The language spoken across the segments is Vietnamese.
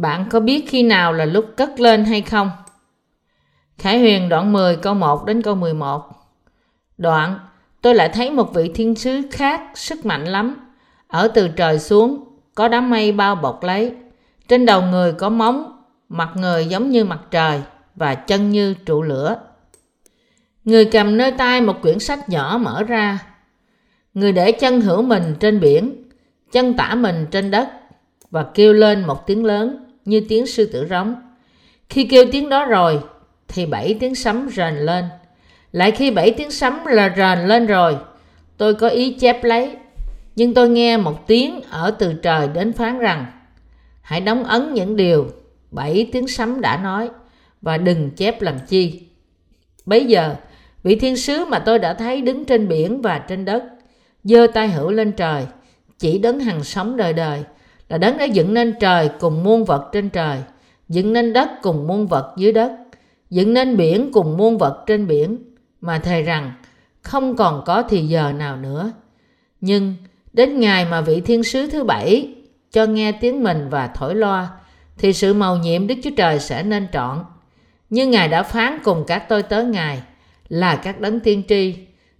Bạn có biết khi nào là lúc cất lên hay không? Khải Huyền đoạn 10 câu 1 đến câu 11 Đoạn, tôi lại thấy một vị thiên sứ khác sức mạnh lắm. Ở từ trời xuống, có đám mây bao bọc lấy. Trên đầu người có móng, mặt người giống như mặt trời và chân như trụ lửa. Người cầm nơi tay một quyển sách nhỏ mở ra. Người để chân hữu mình trên biển, chân tả mình trên đất và kêu lên một tiếng lớn như tiếng sư tử rống. Khi kêu tiếng đó rồi thì bảy tiếng sấm rền lên. Lại khi bảy tiếng sấm là rền lên rồi, tôi có ý chép lấy. Nhưng tôi nghe một tiếng ở từ trời đến phán rằng Hãy đóng ấn những điều bảy tiếng sấm đã nói và đừng chép làm chi. Bấy giờ, vị thiên sứ mà tôi đã thấy đứng trên biển và trên đất, giơ tay hữu lên trời, chỉ đấng hằng sống đời đời, là đấng đã dựng nên trời cùng muôn vật trên trời, dựng nên đất cùng muôn vật dưới đất, dựng nên biển cùng muôn vật trên biển, mà thề rằng không còn có thì giờ nào nữa. Nhưng đến ngày mà vị thiên sứ thứ bảy cho nghe tiếng mình và thổi loa, thì sự màu nhiệm Đức Chúa Trời sẽ nên trọn. Như Ngài đã phán cùng các tôi tớ Ngài là các đấng tiên tri,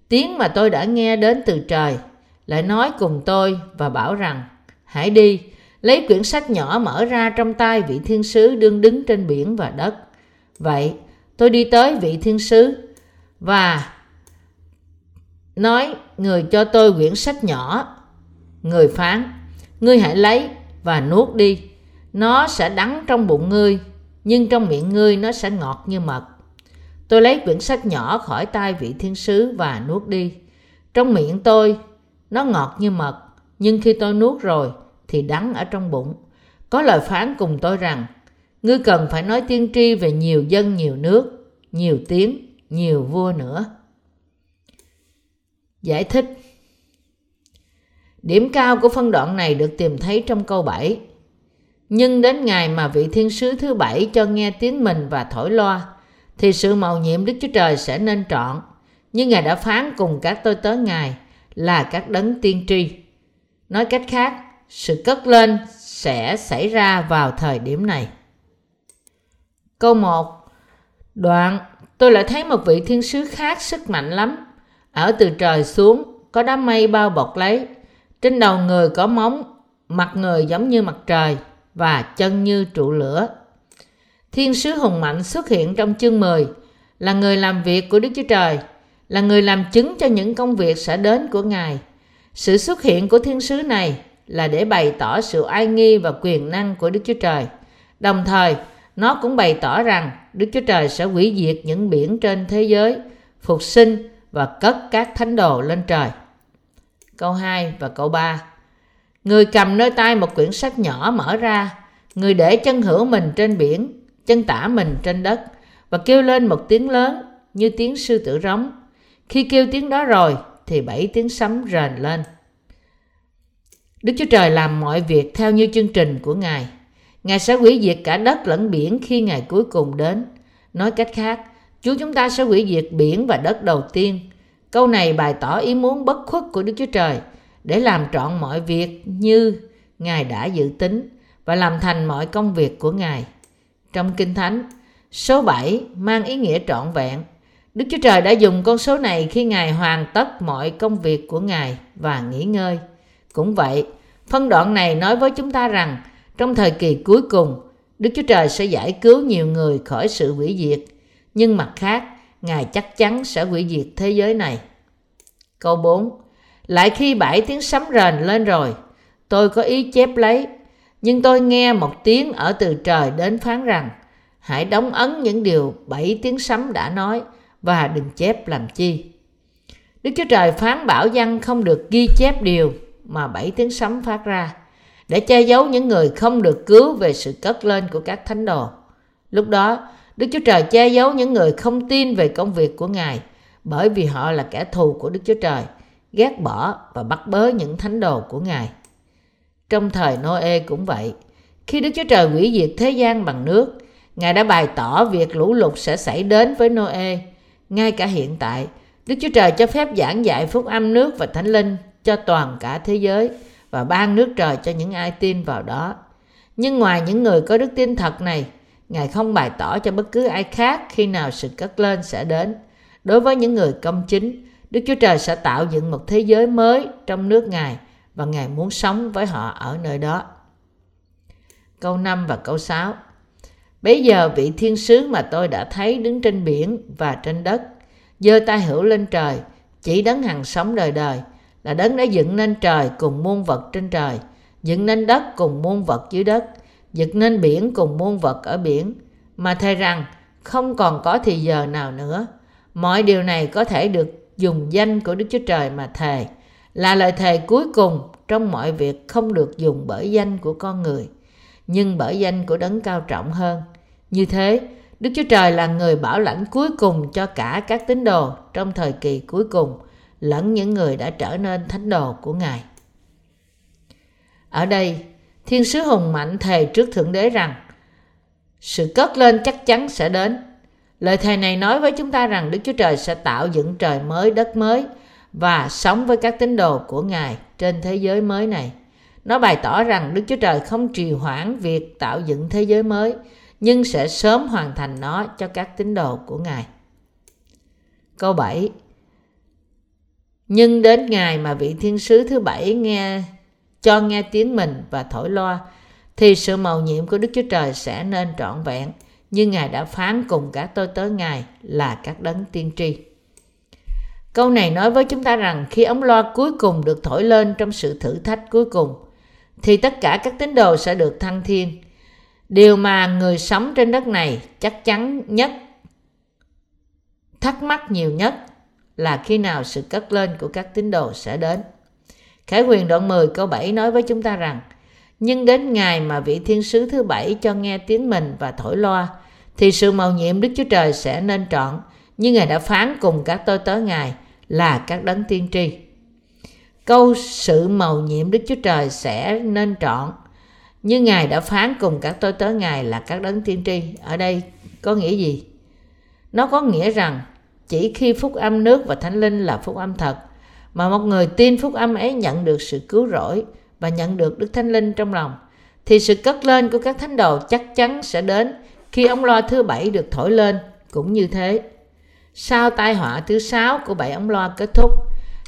tiếng mà tôi đã nghe đến từ trời, lại nói cùng tôi và bảo rằng, hãy đi, lấy quyển sách nhỏ mở ra trong tay vị thiên sứ đương đứng trên biển và đất. Vậy, tôi đi tới vị thiên sứ và nói người cho tôi quyển sách nhỏ. Người phán, ngươi hãy lấy và nuốt đi. Nó sẽ đắng trong bụng ngươi, nhưng trong miệng ngươi nó sẽ ngọt như mật. Tôi lấy quyển sách nhỏ khỏi tay vị thiên sứ và nuốt đi. Trong miệng tôi, nó ngọt như mật, nhưng khi tôi nuốt rồi thì đắng ở trong bụng. Có lời phán cùng tôi rằng, ngươi cần phải nói tiên tri về nhiều dân nhiều nước, nhiều tiếng, nhiều vua nữa. Giải thích Điểm cao của phân đoạn này được tìm thấy trong câu 7. Nhưng đến ngày mà vị thiên sứ thứ bảy cho nghe tiếng mình và thổi loa, thì sự màu nhiệm Đức Chúa Trời sẽ nên trọn, như Ngài đã phán cùng các tôi tớ Ngài là các đấng tiên tri. Nói cách khác, sự cất lên sẽ xảy ra vào thời điểm này. Câu 1 Đoạn, tôi lại thấy một vị thiên sứ khác sức mạnh lắm. Ở từ trời xuống, có đám mây bao bọc lấy. Trên đầu người có móng, mặt người giống như mặt trời và chân như trụ lửa. Thiên sứ hùng mạnh xuất hiện trong chương 10 là người làm việc của Đức Chúa Trời, là người làm chứng cho những công việc sẽ đến của Ngài. Sự xuất hiện của thiên sứ này là để bày tỏ sự ai nghi và quyền năng của Đức Chúa Trời. Đồng thời, nó cũng bày tỏ rằng Đức Chúa Trời sẽ hủy diệt những biển trên thế giới, phục sinh và cất các thánh đồ lên trời. Câu 2 và câu 3 Người cầm nơi tay một quyển sách nhỏ mở ra, người để chân hữu mình trên biển, chân tả mình trên đất và kêu lên một tiếng lớn như tiếng sư tử rống. Khi kêu tiếng đó rồi thì bảy tiếng sấm rền lên. Đức Chúa Trời làm mọi việc theo như chương trình của Ngài. Ngài sẽ hủy diệt cả đất lẫn biển khi ngày cuối cùng đến. Nói cách khác, Chúa chúng ta sẽ hủy diệt biển và đất đầu tiên. Câu này bày tỏ ý muốn bất khuất của Đức Chúa Trời để làm trọn mọi việc như Ngài đã dự tính và làm thành mọi công việc của Ngài. Trong Kinh Thánh, số 7 mang ý nghĩa trọn vẹn. Đức Chúa Trời đã dùng con số này khi Ngài hoàn tất mọi công việc của Ngài và nghỉ ngơi. Cũng vậy, phân đoạn này nói với chúng ta rằng trong thời kỳ cuối cùng, Đức Chúa Trời sẽ giải cứu nhiều người khỏi sự hủy diệt. Nhưng mặt khác, Ngài chắc chắn sẽ hủy diệt thế giới này. Câu 4 Lại khi bảy tiếng sấm rền lên rồi, tôi có ý chép lấy, nhưng tôi nghe một tiếng ở từ trời đến phán rằng, hãy đóng ấn những điều bảy tiếng sấm đã nói và đừng chép làm chi. Đức Chúa Trời phán bảo dân không được ghi chép điều mà bảy tiếng sấm phát ra để che giấu những người không được cứu về sự cất lên của các thánh đồ. Lúc đó, Đức Chúa Trời che giấu những người không tin về công việc của Ngài bởi vì họ là kẻ thù của Đức Chúa Trời, ghét bỏ và bắt bớ những thánh đồ của Ngài. Trong thời Noe cũng vậy, khi Đức Chúa Trời hủy diệt thế gian bằng nước, Ngài đã bày tỏ việc lũ lụt sẽ xảy đến với Noe. Ngay cả hiện tại, Đức Chúa Trời cho phép giảng dạy phúc âm nước và thánh linh cho toàn cả thế giới và ban nước trời cho những ai tin vào đó. Nhưng ngoài những người có đức tin thật này, Ngài không bày tỏ cho bất cứ ai khác khi nào sự cất lên sẽ đến. Đối với những người công chính, Đức Chúa Trời sẽ tạo dựng một thế giới mới trong nước Ngài và Ngài muốn sống với họ ở nơi đó. Câu 5 và câu 6 Bây giờ vị thiên sứ mà tôi đã thấy đứng trên biển và trên đất, giơ tay hữu lên trời, chỉ đấng hằng sống đời đời, là đấng đã dựng nên trời cùng muôn vật trên trời, dựng nên đất cùng muôn vật dưới đất, dựng nên biển cùng muôn vật ở biển, mà thề rằng không còn có thì giờ nào nữa. Mọi điều này có thể được dùng danh của Đức Chúa Trời mà thề, là lời thề cuối cùng trong mọi việc không được dùng bởi danh của con người, nhưng bởi danh của đấng cao trọng hơn. Như thế, Đức Chúa Trời là người bảo lãnh cuối cùng cho cả các tín đồ trong thời kỳ cuối cùng, lẫn những người đã trở nên thánh đồ của Ngài. Ở đây, Thiên sứ hùng mạnh thề trước Thượng Đế rằng sự cất lên chắc chắn sẽ đến. Lời thề này nói với chúng ta rằng Đức Chúa Trời sẽ tạo dựng trời mới, đất mới và sống với các tín đồ của Ngài trên thế giới mới này. Nó bày tỏ rằng Đức Chúa Trời không trì hoãn việc tạo dựng thế giới mới, nhưng sẽ sớm hoàn thành nó cho các tín đồ của Ngài. Câu 7 nhưng đến ngày mà vị thiên sứ thứ bảy nghe, cho nghe tiếng mình và thổi loa, thì sự mầu nhiệm của Đức Chúa Trời sẽ nên trọn vẹn, như Ngài đã phán cùng các tôi tới Ngài là các đấng tiên tri. Câu này nói với chúng ta rằng khi ống loa cuối cùng được thổi lên trong sự thử thách cuối cùng, thì tất cả các tín đồ sẽ được thăng thiên. Điều mà người sống trên đất này chắc chắn nhất, thắc mắc nhiều nhất là khi nào sự cất lên của các tín đồ sẽ đến. Khải quyền đoạn 10 câu 7 nói với chúng ta rằng, Nhưng đến ngày mà vị thiên sứ thứ bảy cho nghe tiếng mình và thổi loa, thì sự màu nhiệm Đức Chúa Trời sẽ nên trọn, như Ngài đã phán cùng các tôi tớ Ngài là các đấng tiên tri. Câu sự màu nhiệm Đức Chúa Trời sẽ nên trọn, như Ngài đã phán cùng các tôi tớ Ngài là các đấng tiên tri. Ở đây có nghĩa gì? Nó có nghĩa rằng chỉ khi phúc âm nước và thánh linh là phúc âm thật mà một người tin phúc âm ấy nhận được sự cứu rỗi và nhận được Đức Thánh Linh trong lòng, thì sự cất lên của các thánh đồ chắc chắn sẽ đến khi ông loa thứ bảy được thổi lên cũng như thế. Sau tai họa thứ sáu của bảy ống loa kết thúc,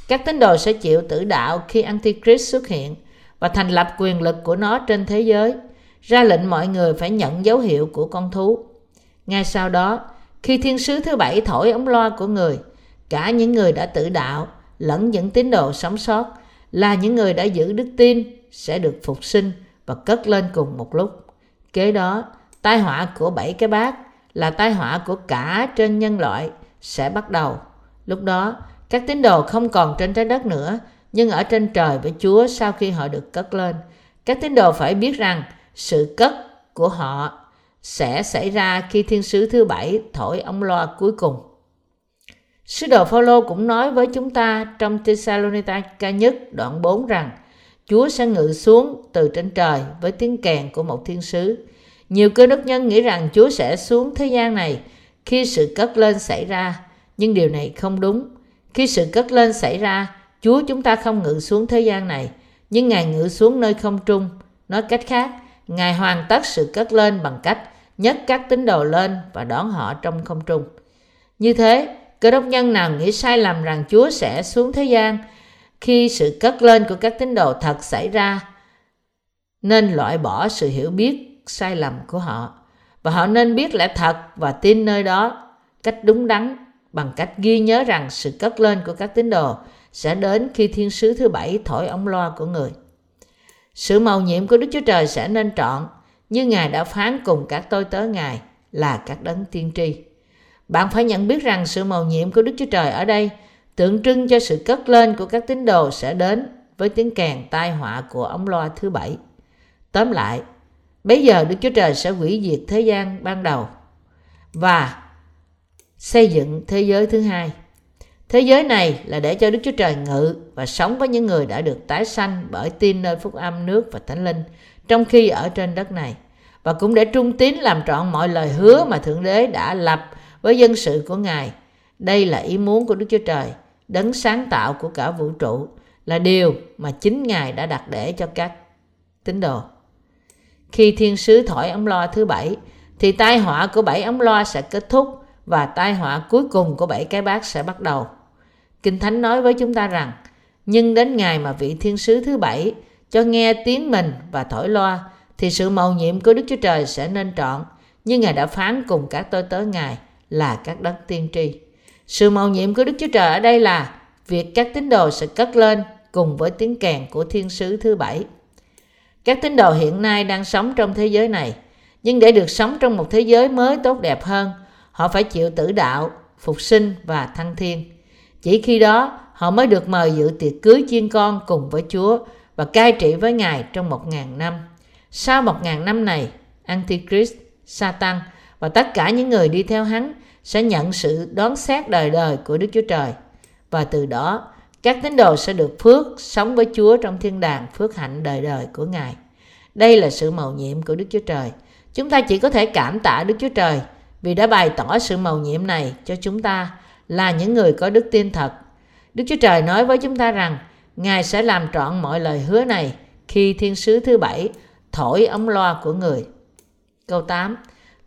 các tín đồ sẽ chịu tử đạo khi Antichrist xuất hiện và thành lập quyền lực của nó trên thế giới, ra lệnh mọi người phải nhận dấu hiệu của con thú. Ngay sau đó, khi thiên sứ thứ bảy thổi ống loa của người, cả những người đã tự đạo lẫn những tín đồ sống sót là những người đã giữ đức tin sẽ được phục sinh và cất lên cùng một lúc. Kế đó, tai họa của bảy cái bát là tai họa của cả trên nhân loại sẽ bắt đầu. Lúc đó, các tín đồ không còn trên trái đất nữa, nhưng ở trên trời với Chúa sau khi họ được cất lên. Các tín đồ phải biết rằng sự cất của họ sẽ xảy ra khi thiên sứ thứ bảy thổi ống loa cuối cùng. Sứ đồ Phaolô cũng nói với chúng ta trong Thessalonica ca nhất đoạn 4 rằng Chúa sẽ ngự xuống từ trên trời với tiếng kèn của một thiên sứ. Nhiều cơ đốc nhân nghĩ rằng Chúa sẽ xuống thế gian này khi sự cất lên xảy ra, nhưng điều này không đúng. Khi sự cất lên xảy ra, Chúa chúng ta không ngự xuống thế gian này, nhưng Ngài ngự xuống nơi không trung. Nói cách khác, Ngài hoàn tất sự cất lên bằng cách nhấc các tín đồ lên và đón họ trong không trung. Như thế, Cơ đốc nhân nào nghĩ sai lầm rằng Chúa sẽ xuống thế gian khi sự cất lên của các tín đồ thật xảy ra nên loại bỏ sự hiểu biết sai lầm của họ và họ nên biết lẽ thật và tin nơi đó cách đúng đắn bằng cách ghi nhớ rằng sự cất lên của các tín đồ sẽ đến khi thiên sứ thứ bảy thổi ống loa của người. Sự màu nhiệm của Đức Chúa Trời sẽ nên trọn như Ngài đã phán cùng các tôi tớ Ngài là các đấng tiên tri. Bạn phải nhận biết rằng sự mầu nhiệm của Đức Chúa Trời ở đây tượng trưng cho sự cất lên của các tín đồ sẽ đến với tiếng kèn tai họa của ống loa thứ bảy. Tóm lại, bây giờ Đức Chúa Trời sẽ hủy diệt thế gian ban đầu và xây dựng thế giới thứ hai. Thế giới này là để cho Đức Chúa Trời ngự và sống với những người đã được tái sanh bởi tin nơi phúc âm nước và thánh linh trong khi ở trên đất này và cũng để trung tín làm trọn mọi lời hứa mà Thượng Đế đã lập với dân sự của Ngài. Đây là ý muốn của Đức Chúa Trời, đấng sáng tạo của cả vũ trụ, là điều mà chính Ngài đã đặt để cho các tín đồ. Khi thiên sứ thổi ống loa thứ bảy, thì tai họa của bảy ống loa sẽ kết thúc và tai họa cuối cùng của bảy cái bát sẽ bắt đầu. Kinh Thánh nói với chúng ta rằng, nhưng đến ngày mà vị thiên sứ thứ bảy cho nghe tiếng mình và thổi loa, thì sự mầu nhiệm của Đức Chúa Trời sẽ nên trọn, như Ngài đã phán cùng các tôi tớ Ngài là các đấng tiên tri. Sự mầu nhiệm của Đức Chúa Trời ở đây là việc các tín đồ sẽ cất lên cùng với tiếng kèn của thiên sứ thứ bảy. Các tín đồ hiện nay đang sống trong thế giới này, nhưng để được sống trong một thế giới mới tốt đẹp hơn, họ phải chịu tử đạo, phục sinh và thăng thiên. Chỉ khi đó, họ mới được mời dự tiệc cưới chiên con cùng với Chúa và cai trị với Ngài trong một ngàn năm. Sau một ngàn năm này, Antichrist, Satan và tất cả những người đi theo hắn sẽ nhận sự đón xét đời đời của Đức Chúa Trời. Và từ đó, các tín đồ sẽ được phước sống với Chúa trong thiên đàng phước hạnh đời đời của Ngài. Đây là sự mầu nhiệm của Đức Chúa Trời. Chúng ta chỉ có thể cảm tạ Đức Chúa Trời vì đã bày tỏ sự mầu nhiệm này cho chúng ta là những người có đức tin thật. Đức Chúa Trời nói với chúng ta rằng Ngài sẽ làm trọn mọi lời hứa này khi thiên sứ thứ bảy thổi ống loa của người. Câu 8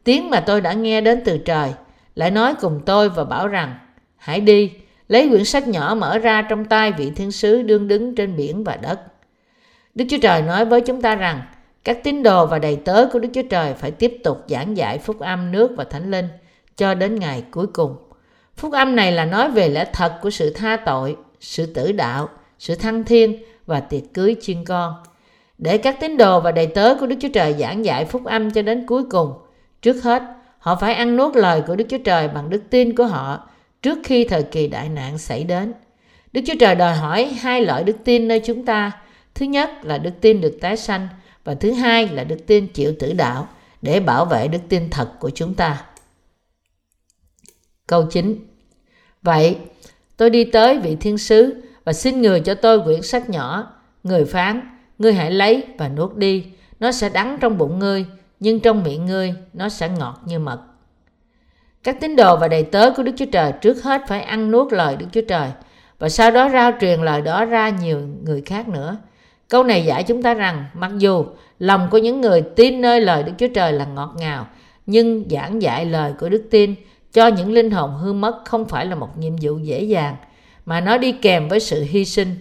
Tiếng mà tôi đã nghe đến từ trời lại nói cùng tôi và bảo rằng hãy đi lấy quyển sách nhỏ mở ra trong tay vị thiên sứ đương đứng trên biển và đất. Đức Chúa Trời nói với chúng ta rằng các tín đồ và đầy tớ của Đức Chúa Trời phải tiếp tục giảng dạy phúc âm nước và thánh linh cho đến ngày cuối cùng. Phúc âm này là nói về lẽ thật của sự tha tội, sự tử đạo, sự thăng thiên và tiệc cưới chiên con. Để các tín đồ và đầy tớ của Đức Chúa Trời giảng dạy phúc âm cho đến cuối cùng, trước hết họ phải ăn nuốt lời của Đức Chúa Trời bằng đức tin của họ trước khi thời kỳ đại nạn xảy đến. Đức Chúa Trời đòi hỏi hai loại đức tin nơi chúng ta. Thứ nhất là đức tin được tái sanh và thứ hai là đức tin chịu tử đạo để bảo vệ đức tin thật của chúng ta. Câu 9 Vậy, tôi đi tới vị thiên sứ và xin người cho tôi quyển sách nhỏ. Người phán, ngươi hãy lấy và nuốt đi. Nó sẽ đắng trong bụng ngươi, nhưng trong miệng ngươi nó sẽ ngọt như mật. Các tín đồ và đầy tớ của Đức Chúa Trời trước hết phải ăn nuốt lời Đức Chúa Trời và sau đó rao truyền lời đó ra nhiều người khác nữa. Câu này dạy chúng ta rằng mặc dù lòng của những người tin nơi lời Đức Chúa Trời là ngọt ngào, nhưng giảng dạy lời của đức tin cho những linh hồn hư mất không phải là một nhiệm vụ dễ dàng, mà nó đi kèm với sự hy sinh.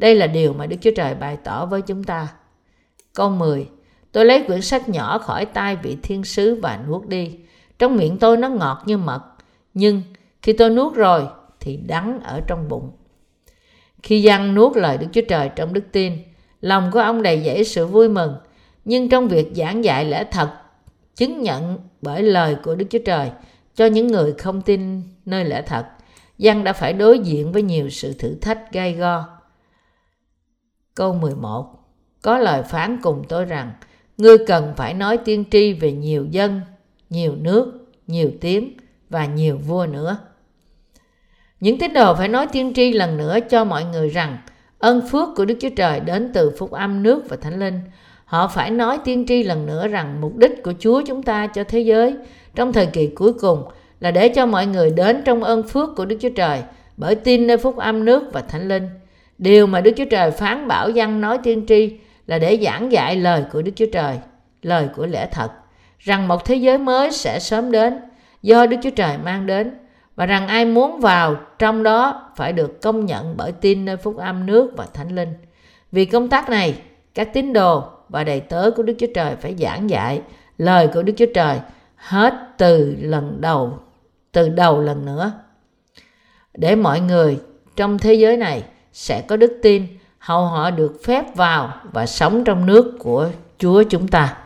Đây là điều mà Đức Chúa Trời bày tỏ với chúng ta. Câu 10 Tôi lấy quyển sách nhỏ khỏi tay vị thiên sứ và nuốt đi. Trong miệng tôi nó ngọt như mật, nhưng khi tôi nuốt rồi thì đắng ở trong bụng. Khi dân nuốt lời Đức Chúa Trời trong đức tin, lòng của ông đầy dẫy sự vui mừng, nhưng trong việc giảng dạy lẽ thật, chứng nhận bởi lời của Đức Chúa Trời cho những người không tin nơi lẽ thật, dân đã phải đối diện với nhiều sự thử thách gai go. Câu 11 Có lời phán cùng tôi rằng, ngươi cần phải nói tiên tri về nhiều dân nhiều nước, nhiều tiếng và nhiều vua nữa. Những tín đồ phải nói tiên tri lần nữa cho mọi người rằng ân phước của Đức Chúa Trời đến từ phúc âm nước và thánh linh. Họ phải nói tiên tri lần nữa rằng mục đích của Chúa chúng ta cho thế giới trong thời kỳ cuối cùng là để cho mọi người đến trong ơn phước của Đức Chúa Trời bởi tin nơi phúc âm nước và thánh linh. Điều mà Đức Chúa Trời phán bảo dân nói tiên tri là để giảng dạy lời của Đức Chúa Trời, lời của lẽ thật rằng một thế giới mới sẽ sớm đến do Đức Chúa Trời mang đến và rằng ai muốn vào trong đó phải được công nhận bởi tin nơi phúc âm nước và thánh linh. Vì công tác này, các tín đồ và đầy tớ của Đức Chúa Trời phải giảng dạy lời của Đức Chúa Trời hết từ lần đầu, từ đầu lần nữa. Để mọi người trong thế giới này sẽ có đức tin, hầu họ được phép vào và sống trong nước của Chúa chúng ta.